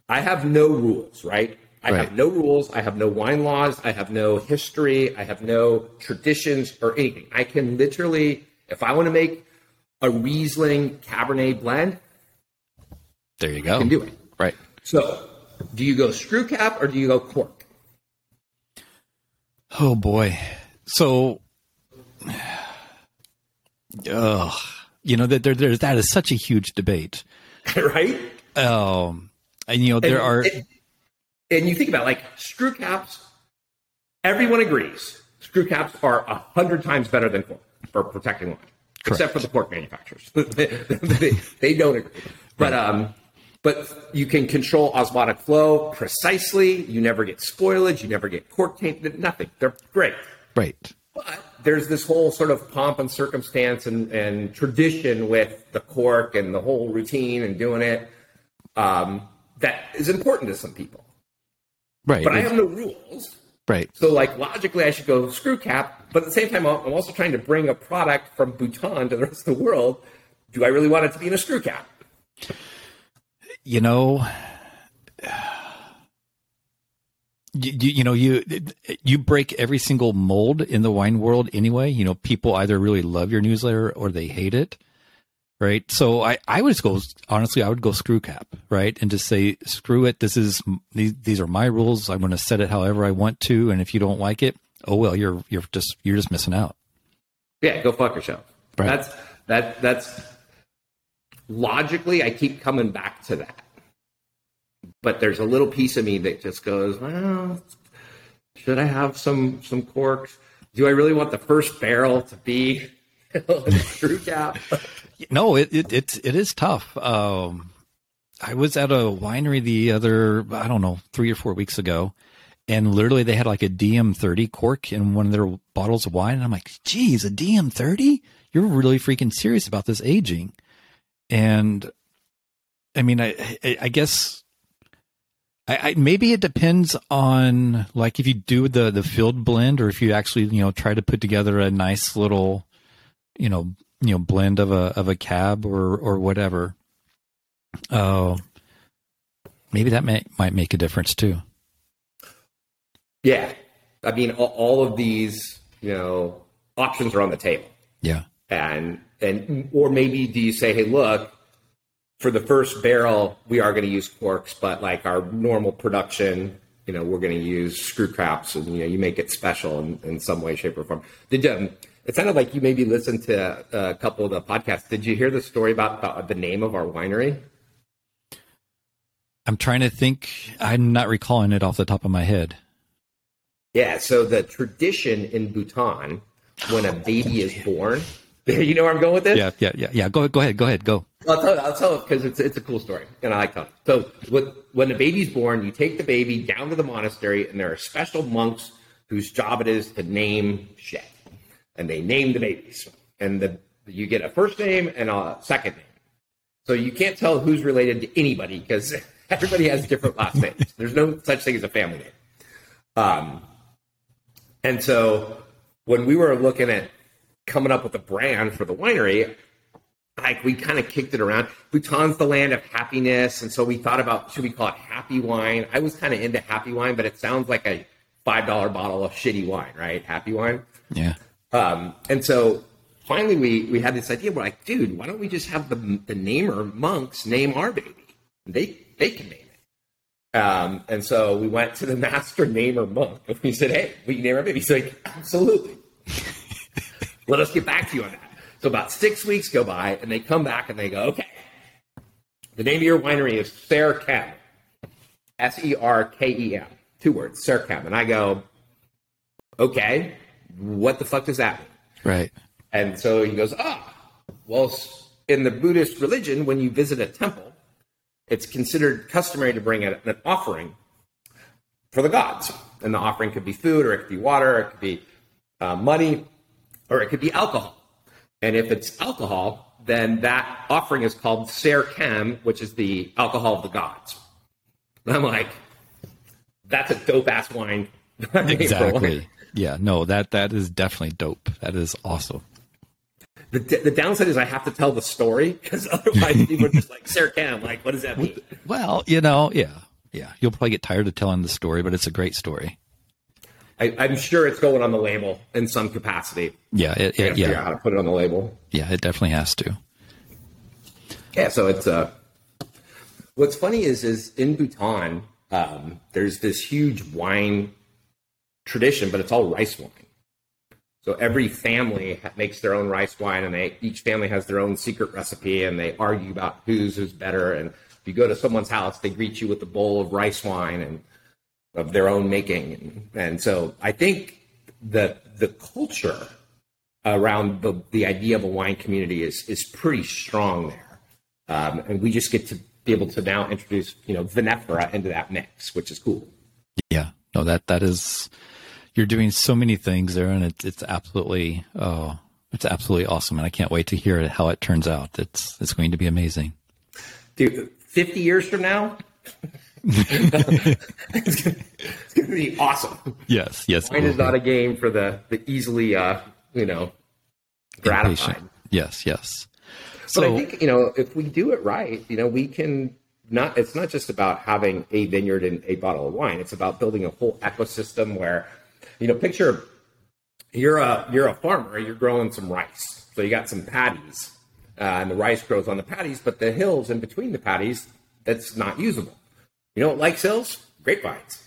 I have no rules, right? I Right. have no rules. I have no wine laws. I have no history. I have no traditions or anything. I can literally, if I want to make a Riesling Cabernet blend, There you go. I can do it. Right. So, do you go screw cap or do you go cork? Oh boy. So, ugh, you know that there, there's that is such a huge debate. right? Um, and you know there and, are and, and you think about like screw caps. Everyone agrees screw caps are a hundred times better than cork for protecting wine, except for the cork manufacturers. they, they don't agree, but um, but you can control osmotic flow precisely. You never get spoilage. You never get cork taint. Nothing. They're great. right. But there's this whole sort of pomp and circumstance and, and tradition with the cork and the whole routine and doing it um, that is important to some people. Right. But I have no rules. right. So, like, logically, I should go screw cap. But at the same time, I'm I'm also trying to bring a product from Bhutan to the rest of the world. Do I really want it to be in a screw cap? you know you, you, you know you you break every single mold in the wine world anyway you know people either really love your newsletter or they hate it right so i i would just go honestly i would go screw cap right and just say screw it this is these, these are my rules i'm going to set it however i want to and if you don't like it oh well you're you're just you're just missing out Yeah, go fuck yourself. Right. That's that. That's logically, I keep coming back to that. But there's a little piece of me that just goes, well, should I have some some corks? Do I really want the first barrel to be a screw cap? No, it it it, it is tough. Um, I was at a winery the other, I don't know, three or four weeks ago, and literally they had like a DM30 cork in one of their bottles of wine, and I'm like, "Geez, a DM30? You're really freaking serious about this aging?" And I mean, I I, I guess. I, I, maybe it depends on like if you do the the field blend or if you actually you know try to put together a nice little you know you know blend of a of a cab or or whatever. Oh maybe that may, might make a difference too. Yeah, I mean, all, all of these, you know, options are on the table. yeah. And and or maybe do you say hey look for the first barrel we are going to use corks but like our normal production you know we're going to use screw caps and you know you make it special in, in some way shape or form. Did um it sounded like you maybe listened to a couple of the podcasts. Did you hear the story about the, the name of our winery? I'm trying to think. I'm not recalling it off the top of my head. Yeah so the tradition in bhutan when a baby is born you know where i'm going with this? Yeah yeah yeah yeah. Go go ahead go ahead go I'll tell, I'll tell it because it's, it's a cool story, and I like telling. So, with, when the baby's born, you take the baby down to the monastery, and there are special monks whose job it is to name shit, and they name the babies, and the you get a first name and a second name. So you can't tell who's related to anybody because everybody has different last names. There's no such thing as a family name. Um, and so when we were looking at coming up with a brand for the winery, like we kind of kicked it around. Bhutan's the land of happiness, and so we thought about should we call it happy wine? I was kind of into happy wine, but it sounds like a five dollar bottle of shitty wine, right? Happy wine. yeah Um, and so finally, we we had this idea. We're like, dude, why don't we just have the the namer monks name our baby? They they can name it. Um, and so we went to the master namer monk and we said, hey, we can name our baby. He's like, absolutely. Let us get back to you on that. So about six weeks go by, and they come back and they go, okay, the name of your winery is Serkem, S E R K E M, two words, Serkem. And I go, okay, what the fuck does that mean? right And so he goes, ah, well, in the Buddhist religion, when you visit a temple, it's considered customary to bring an offering for the gods. And the offering could be food, or it could be water, or it could be uh, money, or it could be alcohol. And if it's alcohol, then that offering is called Ser Kem, which is the alcohol of the gods. And I'm like, that's a dope ass wine. exactly. Yeah. No, that that is definitely dope. That is awesome. The, the downside is I have to tell the story because otherwise people are just like Sarah Cam, like what does that mean? Well, you know, yeah, yeah. You'll probably get tired of telling the story, but it's a great story. I, am sure it's going on the label in some capacity. Yeah, it, it, yeah. how to put it on the label. Yeah, it definitely has to. Yeah, so it's uh, what's funny is is in Bhutan, um, there's this huge wine tradition, but it's all rice wine. So every family makes their own rice wine, and they each family has their own secret recipe, and they argue about whose is better. And if you go to someone's house, they greet you with a bowl of rice wine and of their own making. And so I think that the culture around the, the idea of a wine community is is pretty strong there, um, and we just get to be able to now introduce you know vinifera into that mix, which is cool. Yeah, no that that is you're doing so many things there, and it's it's absolutely oh, it's absolutely awesome, and I can't wait to hear how it turns out. It's it's going to be amazing. Dude, fifty years from now. it's, gonna, be awesome. Yes, yes. Wine is not a game for the the easily, uh, you know, gratified. Impatient. Yes, yes. So, but I think you know if we do it right, you know, we can not. It's not just about having a vineyard and a bottle of wine. It's about building a whole ecosystem where you know, picture you're a you're a farmer. You're growing some rice, so you got some paddies, uh, and the rice grows on the paddies. But the hills in between the paddies, that's not usable. You know what likes hills? Grapevines.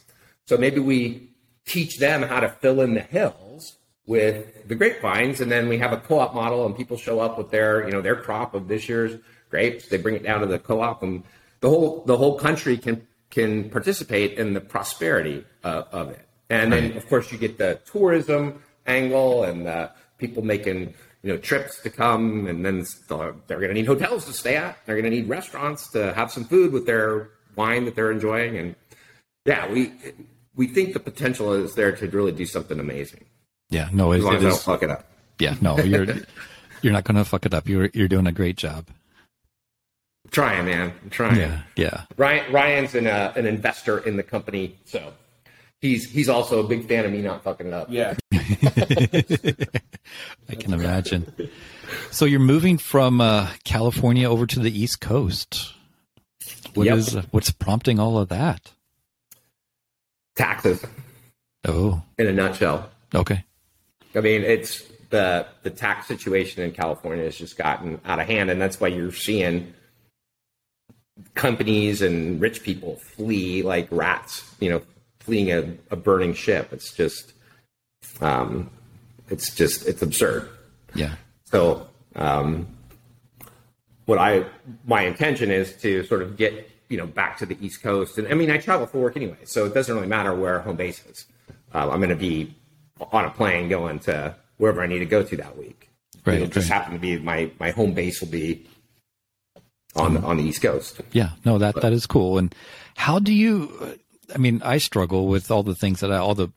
So maybe we teach them how to fill in the hills with the grapevines, and then we have a co-op model, and people show up with their you know their crop of this year's grapes. They bring it down to the co-op, and the whole the whole country can can participate in the prosperity uh, of it. And then, of course, you get the tourism angle and the people making you know trips to come, and then they're going to need hotels to stay at. They're going to need restaurants to have some food with their wine that they're enjoying, and yeah, we we think the potential is there to really do something amazing. Yeah, no, as long as I don't fuck it up. Yeah, no, you're you're not going to fuck it up. You're you're doing a great job. I'm trying, man. I'm trying. Yeah, yeah. Ryan Ryan's an uh, an investor in the company, so he's he's also a big fan of me not fucking it up. Yeah. I can imagine. So you're moving from uh, California over to the East Coast. What yep. is, what's prompting all of that? Taxes. Oh. In a nutshell. Okay. I mean, it's the the tax situation in California has just gotten out of hand, and that's why you're seeing companies and rich people flee like rats. You know, fleeing a, a burning ship. It's just, um, it's just, it's absurd. Yeah. So, um, what I, my intention is to sort of get, you know, back to the East Coast. And I mean, I travel for work anyway, so it doesn't really matter where home base is. Uh, I'm going to be on a plane going to wherever I need to go to that week. Right. It'll just happen to be my, my home base will be on the, on the East Coast. Yeah, no, that that is cool. And how do you? I mean, I struggle with all the things that I, all the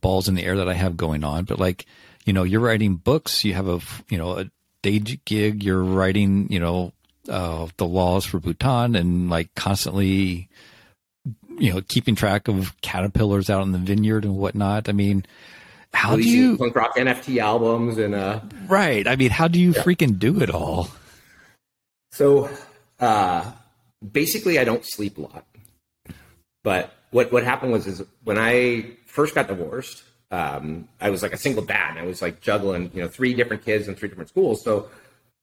balls in the air that I have going on, but like, you know, you're writing books, you have a, you know, a day gig, you're writing, you know, uh, the laws for Bhutan and like constantly, you know, keeping track of caterpillars out in the vineyard and whatnot. I mean, how do you punk rock NFT albums and uh right? I mean, how do you yeah. freaking do it all? So, uh, basically, I don't sleep a lot, but what what happened was is when I first got divorced, um, I was like a single dad. And I was like juggling, you know, three different kids in three different schools. So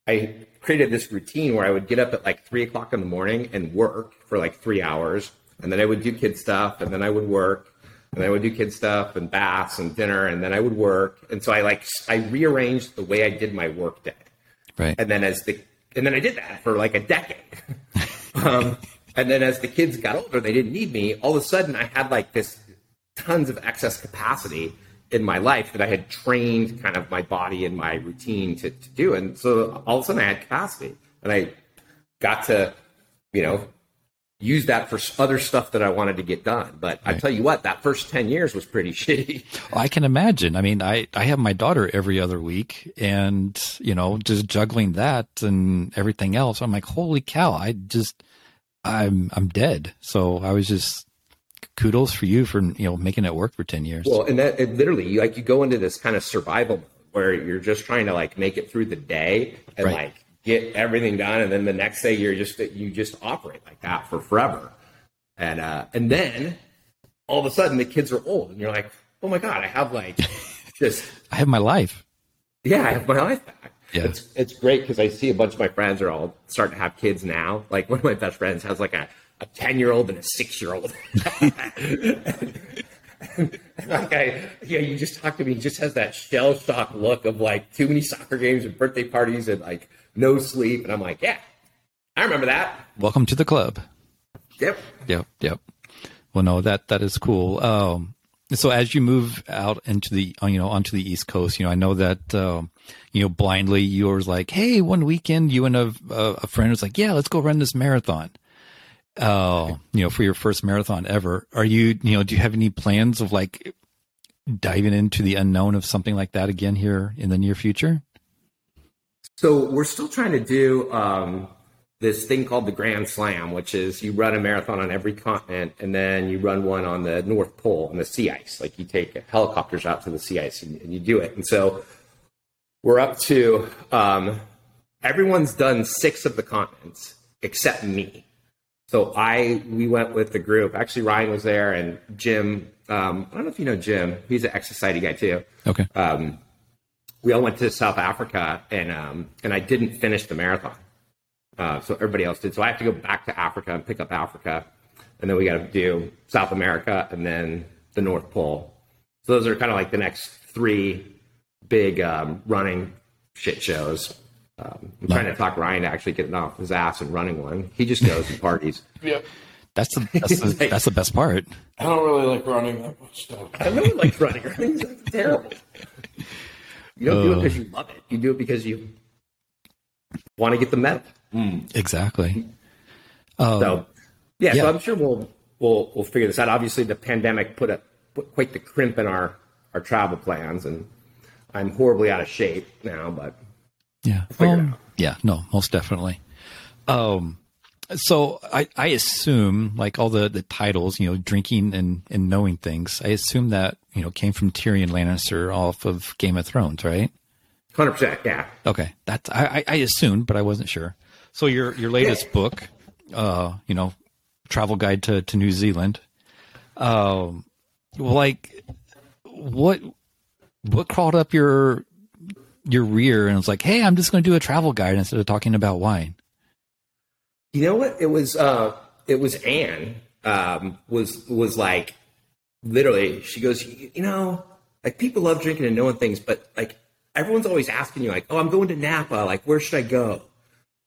I created this routine where I would get up at like three o'clock in the morning and work for like three hours, and then I would do kid stuff, and then I would work, and I would do kid stuff and baths and dinner, and then I would work. And so I like I rearranged the way I did my work day. Right. And then as the and then I did that for like a decade. um, and then as the kids got older, they didn't need me. All of a sudden, I had like this tons of excess capacity in my life that I had trained kind of my body and my routine to, to do. And so all of a sudden, I had capacity, and I got to, you know, use that for other stuff that I wanted to get done. But right. I tell you what, that first 10 years was pretty shitty. I can imagine. I mean, I, I have my daughter every other week and, you know, just juggling that and everything else. I'm like, holy cow, I just, I'm I'm dead. So I was just kudos for you for you know making it work for 10 years Well, and that it literally, you, like you go into this kind of survival mode where you're just trying to like make it through the day and Right. like get everything done, and then the next day you're just you just operate like that for forever, and uh, and then all of a sudden the kids are old, and you're like, oh my god, I have like just i have my life yeah, I have my life back. Yeah. It's it's great because I see a bunch of my friends are all starting to have kids now. Like one of my best friends has like a a ten year old and a six year old. like I, yeah, you just talk to me. He just has that shell shock look of like too many soccer games and birthday parties and like no sleep. And I'm like, yeah, I remember that. welcome to the club Yep. Yep, yep. Well, no, that that is cool. Um, so as you move out into the uh, you know onto the East Coast, you know I know that um, you know blindly you were like, hey, one weekend you and a a friend was like, yeah, let's go run this marathon. Uh, you know, for your first marathon ever. Are you you know do you have any plans of like diving into the unknown of something like that again here in the near future? So we're still trying to do um, this thing called the Grand Slam, which is you run a marathon on every continent, and then you run one on the North Pole on the sea ice. Like you take helicopters out to the sea ice and, and you do it. And so we're up to um, everyone's done six of the continents except me. So I we went with the group. Actually, Ryan was there, and Jim. Um, I don't know if you know Jim. He's an ex society guy too Okay. um, we all went to South Africa, and um, and I didn't finish the marathon. Uh, so everybody else did. So I have to go back to Africa and pick up Africa, and then we got to do South America and then the North Pole. So those are kind of like the next three big um, running shit shows. Um, I'm trying to talk Ryan to actually getting off his ass and running one. He just goes and parties. Yep. That's the that's the, that's the best part. I don't really like running that much though. I really like running. Running's terrible. You don't do it uh. because you love it. You do it because you want to get the medal. Hmm. Exactly. So, yeah, yeah. so I'm sure we'll we'll we'll figure this out. Obviously, the pandemic put a put quite the crimp in our our travel plans, and I'm horribly out of shape now. But Yeah. Um, yeah. No, most definitely. Um, so I, I assume like all the, the titles, you know, drinking and, and knowing things, I assume that, you know, came from Tyrion Lannister off of Game of Thrones, right? hundred percent, yeah. Okay. That's, I, I I assumed, but I wasn't sure. So your, your latest book, uh, you know, travel guide to, to New Zealand, um, like what, what crawled up your, your rear and was like, Hey, I'm just going to do a travel guide instead of talking about wine. You know what? It was uh it was Anne um was was like literally she goes, you know, like people love drinking and knowing things, but like everyone's always asking you like, "Oh, I'm going to Napa. Like, where should I go?"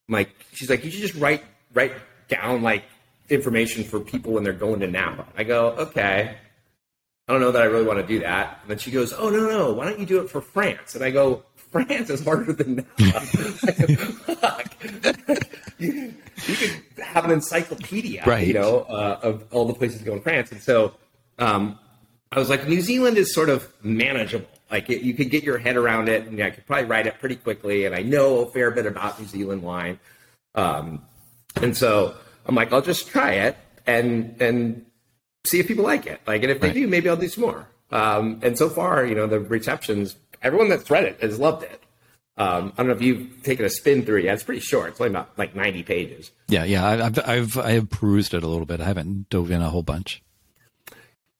I'm like she's like, "You should just write write down like information for people when they're going to Napa." I go, "Okay." I don't know that I really want to do that. And then she goes, "Oh no, no, why don't you do it for France?" And I go, "France is harder than that. You, you could have an encyclopedia, Right. you know, uh, of all the places to go in France. And so um, I was like, New Zealand is sort of manageable. Like it, you could get your head around it, and I could probably write it pretty quickly. And I know a fair bit about New Zealand wine, um, and so I'm like, I'll just try it and and see if people like it. Like, and if they do, maybe I'll do some more. Um, and so far, you know, the receptions, everyone that's read it has loved it. Um, I don't know if you've taken a spin through it yet. It's pretty short. It's only about like 90 pages. Yeah. Yeah. I've, I've, I have perused it a little bit. I haven't dove in a whole bunch.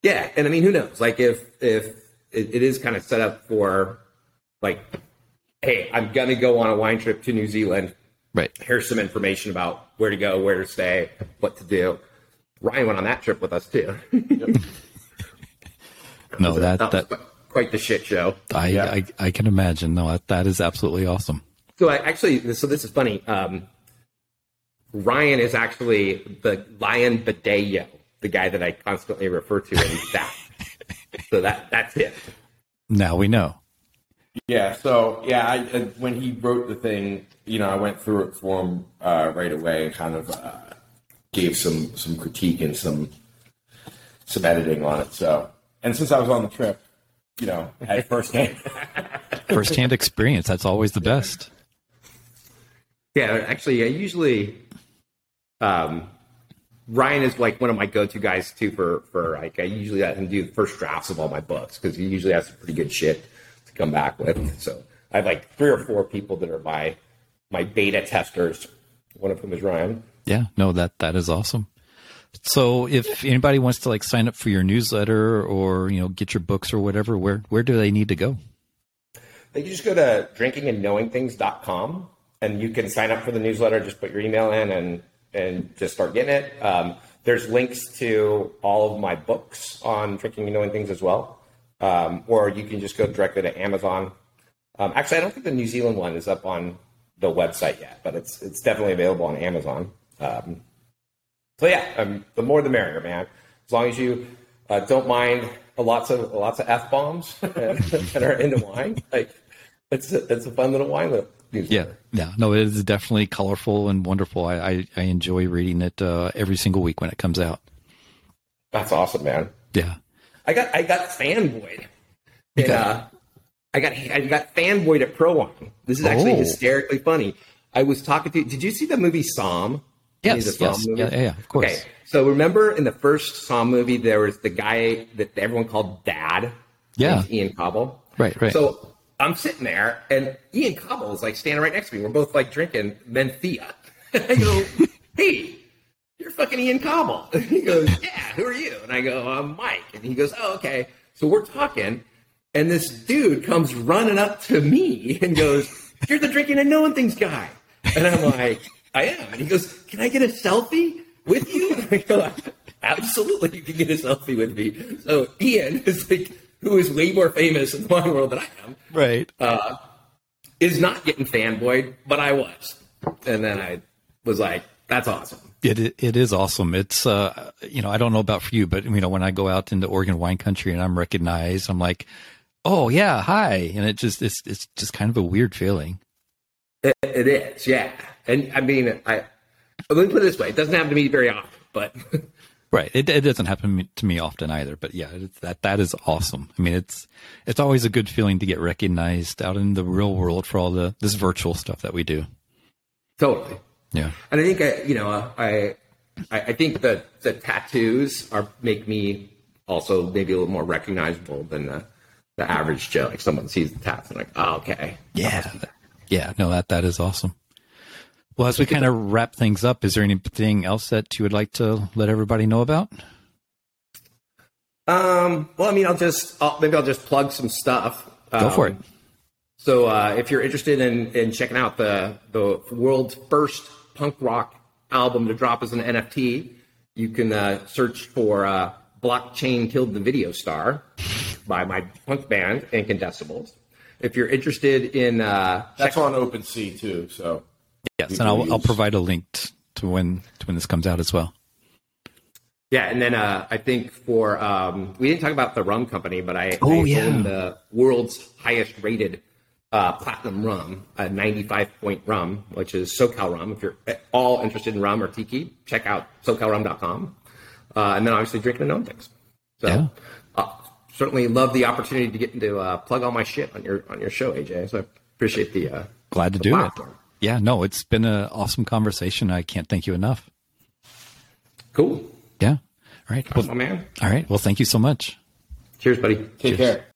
Yeah, and I mean, who knows? Like, if if it, it is kind of set up for, like, hey, I'm gonna go on a wine trip to New Zealand. Right. Here's some information about where to go, where to stay, what to do. Ryan went on that trip with us too. No, that, that was that, quite- quite the shit show. I, Yeah. I, I can imagine. No, that, that is absolutely awesome. So I actually, so this is funny. Um, Ryan is actually the Lion Badeo, the guy that I constantly refer to in that. so that that's it. Now we know. Yeah. So yeah, I, when he wrote the thing, you know, I went through it for him uh, right away and kind of uh, gave some some critique and some some editing on it. So, and since I was on the trip, you know, I had firsthand. Firsthand experience. That's always the best. Yeah, actually, I usually um, Ryan is like one of my go-to guys too for for like I usually let him do the first drafts of all my books because he usually has some pretty good shit to come back with. So I have like three or four people that are my my beta testers. One of whom is Ryan. Yeah, no, that that is awesome. So if anybody wants to like sign up for your newsletter or you know get your books or whatever, where where do they need to go? They can just go to drinkingandknowingthings.com and you can sign up for the newsletter. Just put your email in and and just start getting it. Um, there's links to all of my books on drinking and knowing things as well. Um, or you can just go directly to Amazon. Um, actually, I don't think the New Zealand one is up on the website yet, but it's it's definitely available on Amazon. Um, so yeah, um, the more the merrier, man. As long as you uh, don't mind lots of lots of f bombs that are into wine, like it's a, it's a fun little wine newsletter. Yeah, yeah, no, it is definitely colorful and wonderful. I I, I enjoy reading it uh, every single week when it comes out. That's awesome, man. Yeah, I got I got fanboyed. And, uh, I got I got fanboyed at ProWein. This is actually Oh. hysterically funny. I was talking to. Did you see the movie Somm? Yes, yes, movie? yeah, yeah, of course. Okay, so remember in the first Somm movie, there was the guy that everyone called Dad. Yeah. Ian Cauble. Right, right. So I'm sitting there, and Ian Cauble is like standing right next to me. We're both like drinking Mencía. I go, "Hey, you're fucking Ian Cauble." And he goes, "Yeah, who are you?" And I go, "I'm Mike." And he goes, "Oh, okay." So we're talking, and this dude comes running up to me and goes, "You're the drinking and knowing things guy." And I'm like, "I am." And he goes, "Can I get a selfie with you?" And I go, "Absolutely, you can get a selfie with me." So Ian is like, who is way more famous in the wine world than I am, right. is not getting fanboyed, but I was. And then I was like, "That's awesome." It it it is awesome. It's uh you know I don't know about for you, but you know when I go out into Oregon wine country and I'm recognized, I'm like, oh yeah, hi, and it just it's it's just kind of a weird feeling. It, it is, yeah. And I mean, I let me put it this way: it doesn't happen to me very often, but Right. It it doesn't happen to me often either, but yeah, it's, that that is awesome. I mean, it's it's always a good feeling to get recognized out in the real world for all the this virtual stuff that we do. totally. Yeah. And I think I, you know, I, I, I think that the tattoos are make me also maybe a little more recognizable than the, the average Joe. Like someone sees the tats and like, oh, okay, Yeah. Yeah. No, that that is awesome. Well, as we kind of wrap things up, is there anything else that you would like to let everybody know about? Um, well, I mean, I'll just I'll, maybe I'll just plug some stuff. Go for Um, it. So uh, if you're interested in, in checking out the the world's first punk rock album to drop as an NFT, you can uh, search for uh, "Blockchain Killed the Video Star" by my punk band Incandescibles. If you're interested in uh, That's on OpenSea too. So Yes, and I'll I'll provide a link to when to when this comes out as well. Yeah, and then uh, I think for um, we didn't talk about the rum company, but I, Oh, I yeah. own the world's highest rated uh, platinum rum, a 95 point rum, which is SoCal rum. If you're at all interested in rum or tiki, check out SoCalRum.com. Uh, and then obviously drinking and knowing things. So Yeah. uh, certainly love the opportunity to get into uh, plug all my shit on your on your show, AJ. So I appreciate the uh, Glad to the do platform. it. Yeah, no, it's been an awesome conversation. I can't thank you enough. Cool, Yeah. All right. Well, my man. all right. Well, thank you so much. Cheers, buddy. take care.